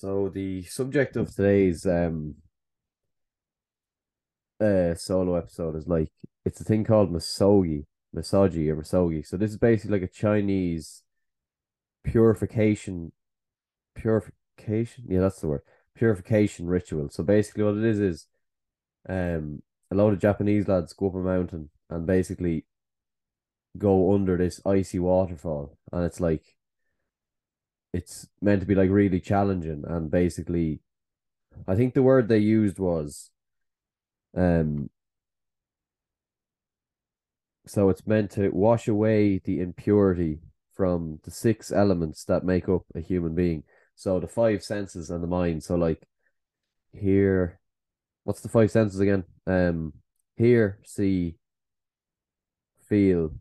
So the subject of today's um uh solo episode is like it's a thing called masogi, masogi or masogi. So this is basically like a Chinese purification purification. Yeah, that's the word. Purification ritual. So basically what it is is um a lot of Japanese lads go up a mountain and basically go under this icy waterfall and it's like it's meant to be like really challenging and basically I think the word they used was um so it's meant to wash away the impurity from the six elements that make up a human being. So the five senses and the mind. So like here what's the five senses again? Um hear, see, feel,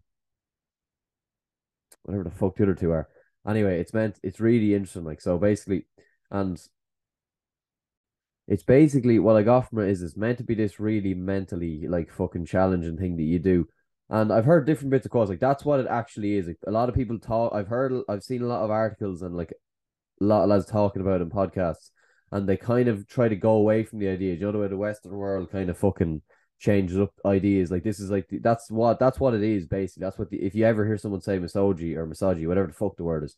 whatever the fuck the other two are. Anyway, it's meant it's really interesting. Like so, basically, and it's basically what I got from it is it's meant to be this really mentally like fucking challenging thing that you do. And I've heard different bits of quotes. Like that's what it actually is. Like, a lot of people talk. I've heard. I've seen a lot of articles and like a lot of lads talking about in podcasts, and they kind of try to go away from the idea. You know the way the Western world kind of fucking changes up ideas. Like this is like that's what that's what it is basically. That's what the, if you ever hear someone say misogy or misogy, whatever the fuck the word is,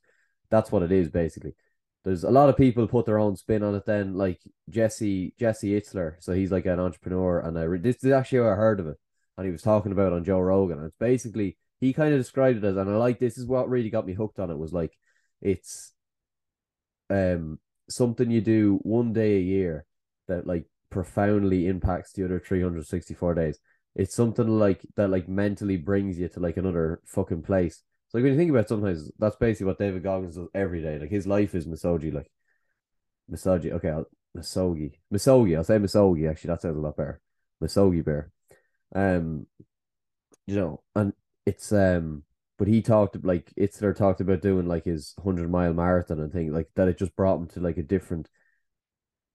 that's what it is basically. There's a lot of people put their own spin on it. Then like Jesse Jesse Itzler, so he's like an entrepreneur, and I this is actually how I heard of it, and he was talking about on Joe Rogan. And it's basically he kind of described it as, and I like this is what really got me hooked on it was like it's um something you do one day a year that like profoundly impacts the other 364 days. It's something like that, like mentally brings you to like another fucking place. So like when you think about it, sometimes that's basically what David Goggins does every day. Like his life is misogy, like misogy. Okay, I'll, misogi, misogi. I'll say misogi. Actually, that sounds a lot better. Misogi bear. Um, you know, and it's um, but he talked like Itzler talked about doing like his hundred mile marathon and thing like that. It just brought him to like a different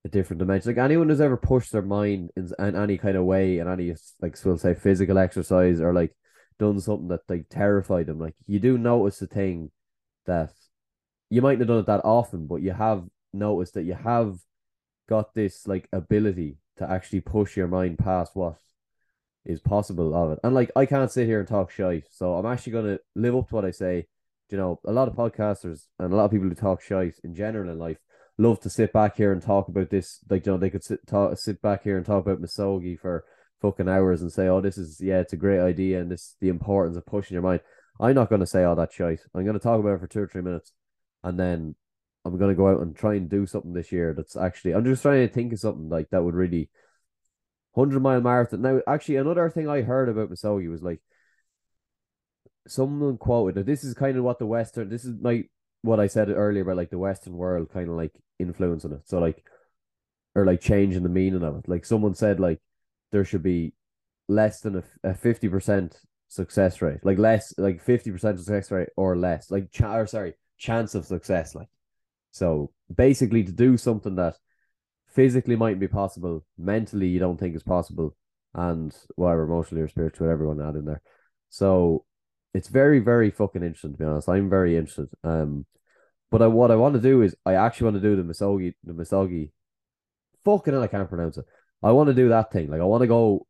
a different dimension. Like anyone who's ever pushed their mind in, in any kind of way, in any like we'll say physical exercise or like done something that like terrified them, like you do notice a thing that you might not have done it that often, but you have noticed that you have got this like ability to actually push your mind past what is possible of it. And like I can't sit here and talk shite, so I'm actually gonna live up to what I say. You know, a lot of podcasters and a lot of people who talk shite in general in life love to sit back here and talk about this. Like, you know, they could sit talk, sit back here and talk about Misogi for fucking hours and say, "Oh, this is yeah, it's a great idea, and this the importance of pushing your mind." I'm not going to say all that shit. I'm going to talk about it for two or three minutes, and then I'm going to go out and try and do something this year that's actually. I'm just trying to think of something like that would really. Hundred mile marathon. Now, actually, another thing I heard about Misogi was like someone quoted. That this is kind of what the Western. This is my what I said earlier about like the Western world kind of like influencing it. So like, or like changing the meaning of it. Like someone said, like there should be less than a fifty percent success rate, like less, like fifty percent success rate or less, like ch- or sorry, chance of success. Like, so basically to do something that physically might be possible, mentally you don't think is possible, and whatever emotionally or spiritually, everyone add in there. So it's very, very fucking interesting to be honest. I'm very interested. Um, but I, what I want to do is I actually want to do the misogi, the misogi. Fucking hell, I can't pronounce it. I want to do that thing. Like I want to go.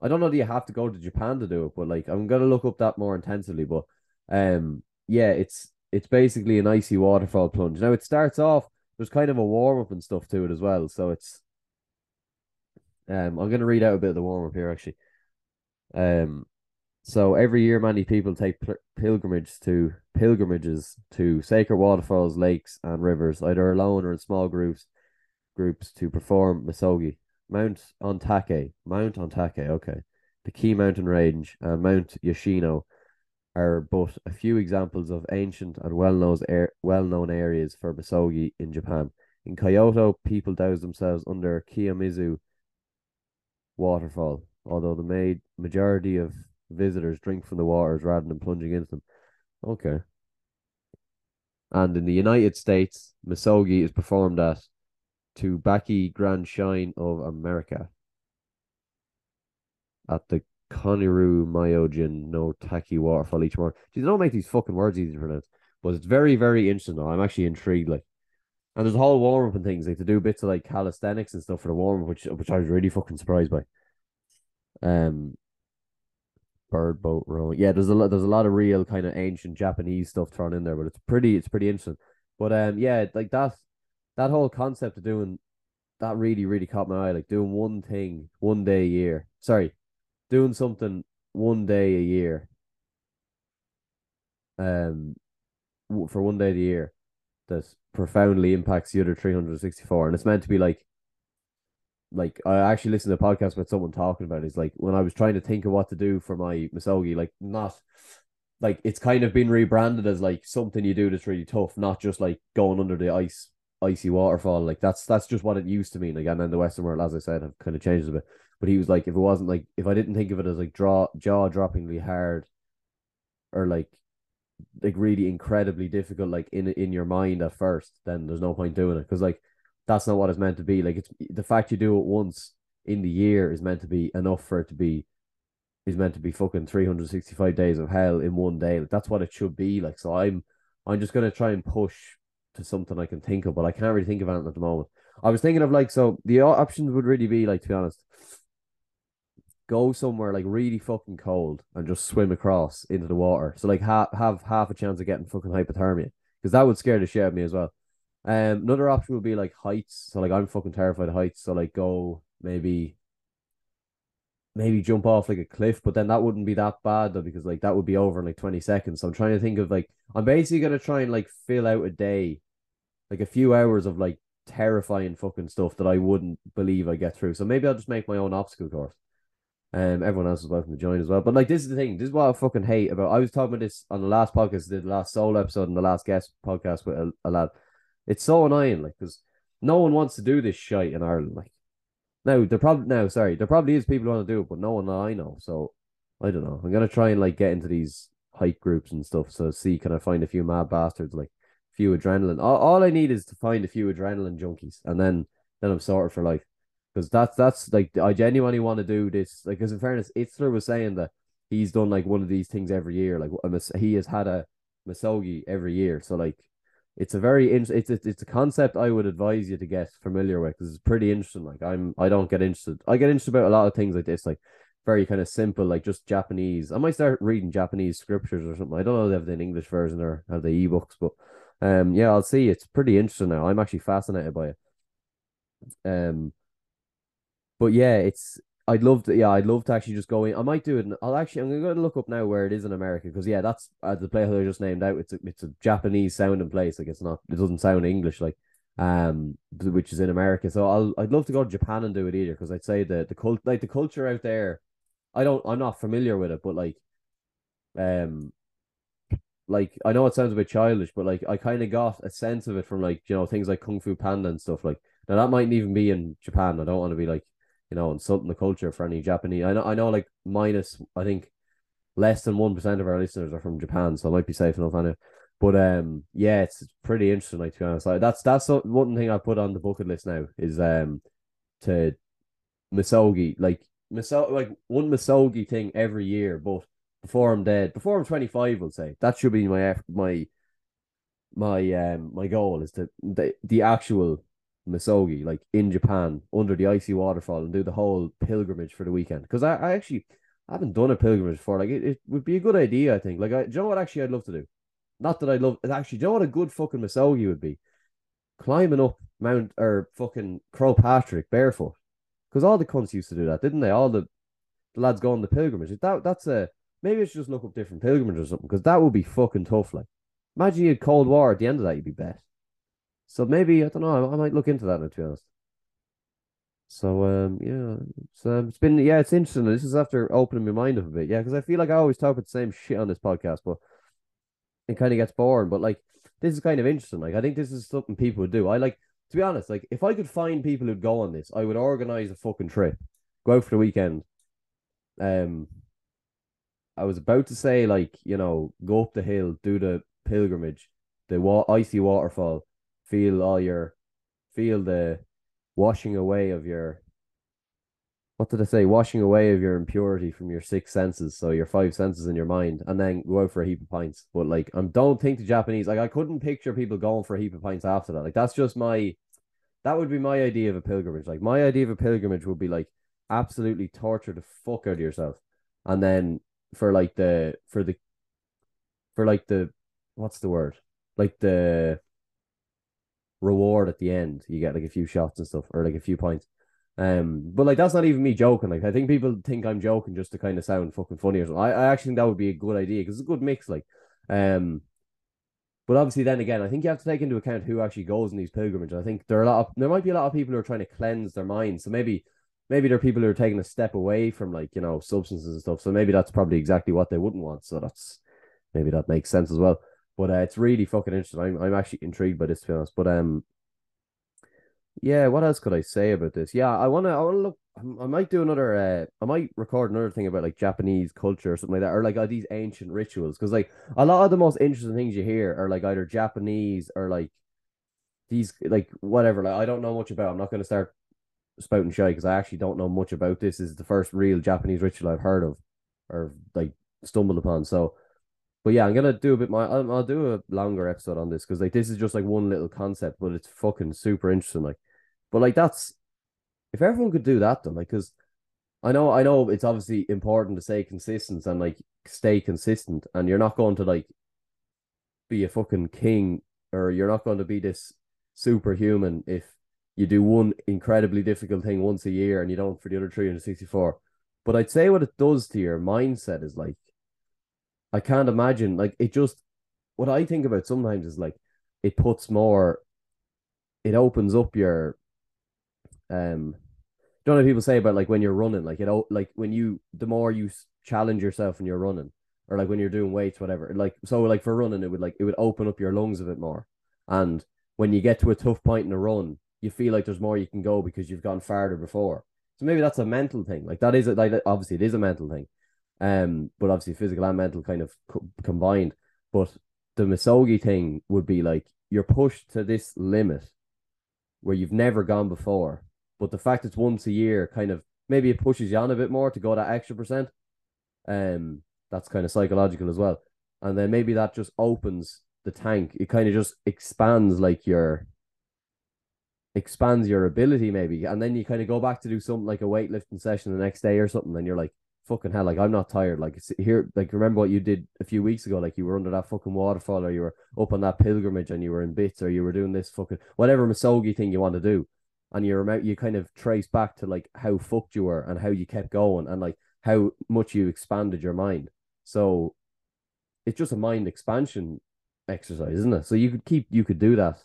I don't know. Do you have to go to Japan to do it? But like I'm gonna look up that more intensively. But um, yeah, it's it's basically an icy waterfall plunge. Now it starts off. There's kind of a warm up and stuff to it as well. So it's. Um, I'm gonna read out a bit of the warm up here actually. Um, so every year, many people take pilgrimage to pilgrimages to sacred waterfalls, lakes, and rivers, either alone or in small groups, groups to perform misogi. Mount Ontake, Mount Ontake, okay, the key mountain range, and Mount Yoshino are but a few examples of ancient and well-known er- well-known areas for misogi in Japan. In Kyoto, people douse themselves under Kiyomizu waterfall, although the made majority of visitors drink from the waters rather than plunging into them. Okay. And in the United States, misogi is performed at Tsubaki Grand Shrine of America at the Koniru Myojin no Taki waterfall each morning. They don't make these fucking words easy to pronounce, but it's very, very interesting. Though. I'm actually intrigued. Like, And there's a whole warm up and things like to do bits of like calisthenics and stuff for the warm up, which which I was really fucking surprised by. Um, bird boat rowing. Yeah, there's a lot. There's a lot of real kind of ancient Japanese stuff thrown in there, but it's pretty. It's pretty interesting. But um, yeah, like that. That whole concept of doing that really, really caught my eye. Like doing one thing one day a year. Sorry, doing something one day a year. Um, for one day the year, that profoundly impacts the other 364, and it's meant to be like like I actually listened to a podcast with someone talking about is like when I was trying to think of what to do for my Misogi, like not like it's kind of been rebranded as like something you do that's really tough, not just like going under the ice icy waterfall. Like that's that's just what it used to mean. Like and then the Western world, as I said, have kind of changed a bit. But he was like, if it wasn't like if I didn't think of it as like draw jaw droppingly hard or like like really incredibly difficult, like in in your mind at first, then there's no point doing it. Because like that's not what it's meant to be. Like it's the fact you do it once in the year is meant to be enough for it to be is meant to be fucking 365 days of hell in one day. Like that's what it should be. Like so I'm I'm just gonna try and push to something I can think of, but I can't really think of anything at the moment. I was thinking of like so the options would really be like to be honest, go somewhere like really fucking cold and just swim across into the water. So like have have half a chance of getting fucking hypothermia because that would scare the shit out of me as well. Um, another option would be like heights. So like I'm fucking terrified of heights. So like go maybe maybe jump off like a cliff, but then that wouldn't be that bad though because like that would be over in like 20 seconds. So I'm trying to think of like I'm basically gonna try and like fill out a day, like a few hours of like terrifying fucking stuff that I wouldn't believe I get through. So maybe I'll just make my own obstacle course. Um, everyone else is welcome to join as well. But like, this is the thing. This is what I fucking hate about. I was talking about this on the last podcast, the last solo episode, and the last guest podcast with a, a lad. It's so annoying, like, because no one wants to do this shit in Ireland. Like, now there probably now, sorry, there probably is people who want to do it, but no one that I know. So I don't know. I'm gonna try and like get into these hike groups and stuff. So see, can I find a few mad bastards, like a few adrenaline? All, all I need is to find a few adrenaline junkies, and then then I'm sorted for life. Because that's that's like I genuinely want to do this. Like, because in fairness, Itzler was saying that he's done like one of these things every year. Like, he has had a masogi every year. So like it's a very in- it's it's it's a concept I would advise you to get familiar with because it's pretty interesting. Like I'm I don't get interested. I get interested about a lot of things like this, like very kind of simple, like just Japanese. I might start reading Japanese scriptures or something. I don't know if they have the English version or have the ebooks, but um yeah, I'll see. It's pretty interesting now. I'm actually fascinated by it. Um but yeah, it's I'd love to. Yeah, I'd love to actually just go in. I might do it. And I'll actually. I'm going to look up now where it is in America because yeah, that's uh, the place I just named out. It's a, it's a Japanese sounding place. Like it's not. It doesn't sound English. Like um, which is in America. So I'll. I'd love to go to Japan and do it either because I'd say the the cult like the culture out there. I don't. I'm not familiar with it, but like, um, like I know it sounds a bit childish, but like I kind of got a sense of it from like you know things like Kung Fu Panda and stuff. Like now that mightn't even be in Japan. I don't want to be like you know, insulting the culture for any Japanese. I know, I know, like minus, I think less than one percent of our listeners are from Japan, so I might be safe enough on it. But um, yeah, it's, pretty interesting. Like to be honest, like, that's that's one thing I put on the bucket list now is um to misogi like miso like one misogi thing every year, but before I'm dead, before I'm 25, we'll say that should be my my my um my goal is to the the actual Misogi, like in Japan, under the icy waterfall, and do the whole pilgrimage for the weekend. Because I, I actually I haven't done a pilgrimage before. Like it, it would be a good idea, I think. Like, I, do you know what actually I'd love to do? Not that I love actually. Do you know what a good fucking Misogi would be? Climbing up Mount or fucking Croagh Patrick barefoot. Because all the cunts used to do that, didn't they? All the, the lads go on the pilgrimage. That that's a maybe I should just look up different pilgrimages or something. Because that would be fucking tough. Like, imagine you had Cold War at the end of that, you'd be bet. So maybe I don't know. I, might look into that. To be honest. So um yeah, so um, it's been yeah, it's interesting. This is after opening my mind up a bit, yeah, because I feel like I always talk about the same shit on this podcast, but it kind of gets boring. But like this is kind of interesting. Like I think this is something people would do. I like to be honest. Like if I could find people who'd go on this, I would organize a fucking trip, go out for the weekend. Um, I was about to say like you know go up the hill, do the pilgrimage, the wa- icy waterfall, feel all your feel the washing away of your what did I say? Washing away of your impurity from your six senses, so your five senses in your mind, and then go out for a heap of pints. But like, I'm don't think the Japanese like I couldn't picture people going for a heap of pints after that. Like that's just my that would be my idea of a pilgrimage. Like my idea of a pilgrimage would be like absolutely torture the fuck out of yourself, and then for like the for the for like the what's the word like the reward at the end. You get like a few shots and stuff or like a few points. Um but like that's not even me joking. Like i think people think i'm joking just to kind of sound fucking funny or something. I, I actually think that would be a good idea because it's a good mix like um but obviously then again i think you have to take into account who actually goes in these pilgrimages. I think there are a lot of there might be a lot of people who are trying to cleanse their minds so maybe maybe there are people who are taking a step away from like you know substances and stuff. So maybe that's probably exactly what they wouldn't want. So that's maybe that makes sense as well but uh, it's really fucking interesting. I'm I'm actually intrigued by this to be honest. But um, yeah, what else could I say about this? Yeah, I wanna I wanna look. I might do another. Uh, I might record another thing about like Japanese culture or something like that, or like these ancient rituals. Because like a lot of the most interesting things you hear are like either Japanese or like these like whatever. Like I don't know much about. I'm not gonna start spouting shy because I actually don't know much about this. this. Is the first real Japanese ritual I've heard of or like stumbled upon. So but yeah, I'm gonna do a bit more. I'll, I'll do a longer episode on this because like this is just like one little concept, but it's fucking super interesting. Like, but like that's if everyone could do that, then like, because I know, I know it's obviously important to stay consistent and like stay consistent, and you're not going to like be a fucking king or you're not going to be this superhuman if you do one incredibly difficult thing once a year and you don't for the other 364. But I'd say what it does to your mindset is like I can't imagine like it just what I think about sometimes is like it puts more it opens up your um don't know people say about like when you're running like it like when you the more you challenge yourself when you're running or like when you're doing weights whatever like so like for running it would like it would open up your lungs a bit more. And when you get to a tough point in a run you feel like there's more you can go because you've gone farther before. So maybe that's a mental thing like that is a, like obviously it is a mental thing um, but obviously physical and mental kind of co- combined. But the Misogi thing would be like you're pushed to this limit where you've never gone before, but the fact it's once a year kind of maybe it pushes you on a bit more to go that extra percent. Um, that's kind of psychological as well, and then maybe that just opens the tank. It kind of just expands like your expands your ability maybe, and then you kind of go back to do something like a weightlifting session the next day or something, and you're like, fucking hell, like I'm not tired. Like here, like remember what you did a few weeks ago? Like you were under that fucking waterfall, or you were up on that pilgrimage, and you were in bits, or you were doing this fucking whatever misogi thing you want to do, and you remember you kind of trace back to like how fucked you were and how you kept going, and like how much you expanded your mind. So it's just a mind expansion exercise, isn't it? So you could keep, you could do that.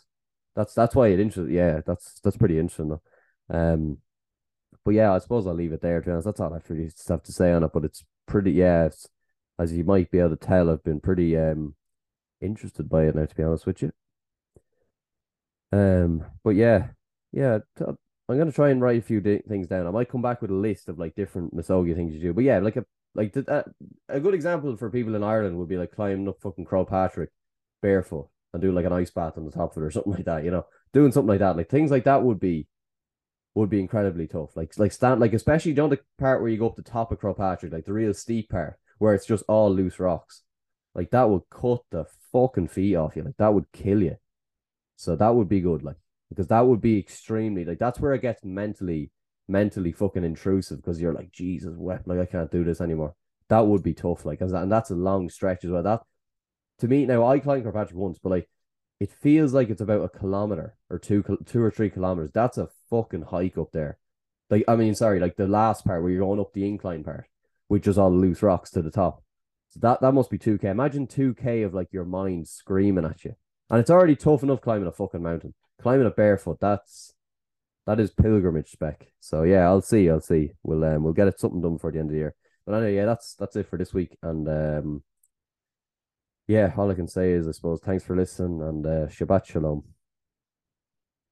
That's that's why it interesting. Yeah, that's that's pretty interesting. Though. Um, but yeah, I suppose I'll leave it there. To be honest, that's all I really have to say on it. But it's pretty, yeah. as you might be able to tell, I've been pretty um interested by it now. To be honest with you. Um, but yeah, yeah. i am gonna try and write a few things down. I might come back with a list of like different misogi things you do. But yeah, like a like the, uh, a good example for people in Ireland would be like climbing up fucking Croagh Patrick barefoot and do like an ice bath on the top of it or something like that. You know, doing something like that. Like things like that would be would be incredibly tough. Like like stand like especially don't the part where you go up the top of Croagh Patrick, like the real steep part where it's just all loose rocks. Like that would cut the fucking feet off you. Like that would kill you. So that would be good, like because that would be extremely like that's where it gets mentally mentally fucking intrusive because you're like Jesus wet like I can't do this anymore. That would be tough, like and that's a long stretch as well. That to me now I climbed Croagh Patrick once, but like it feels like it's about a kilometer or two, two or three kilometers. That's a fucking hike up there. Like, I mean, sorry, like the last part where you're going up the incline part, which is all loose rocks to the top. So that that must be two k. Imagine two k of like your mind screaming at you, and it's already tough enough climbing a fucking mountain. Climbing it barefoot, that's that is pilgrimage spec. So yeah, I'll see, I'll see. We'll um we'll get it something done for the end of the year. But anyway, yeah, that's that's it for this week, and um yeah, all I can say is, I suppose, thanks for listening and uh, Shabbat Shalom.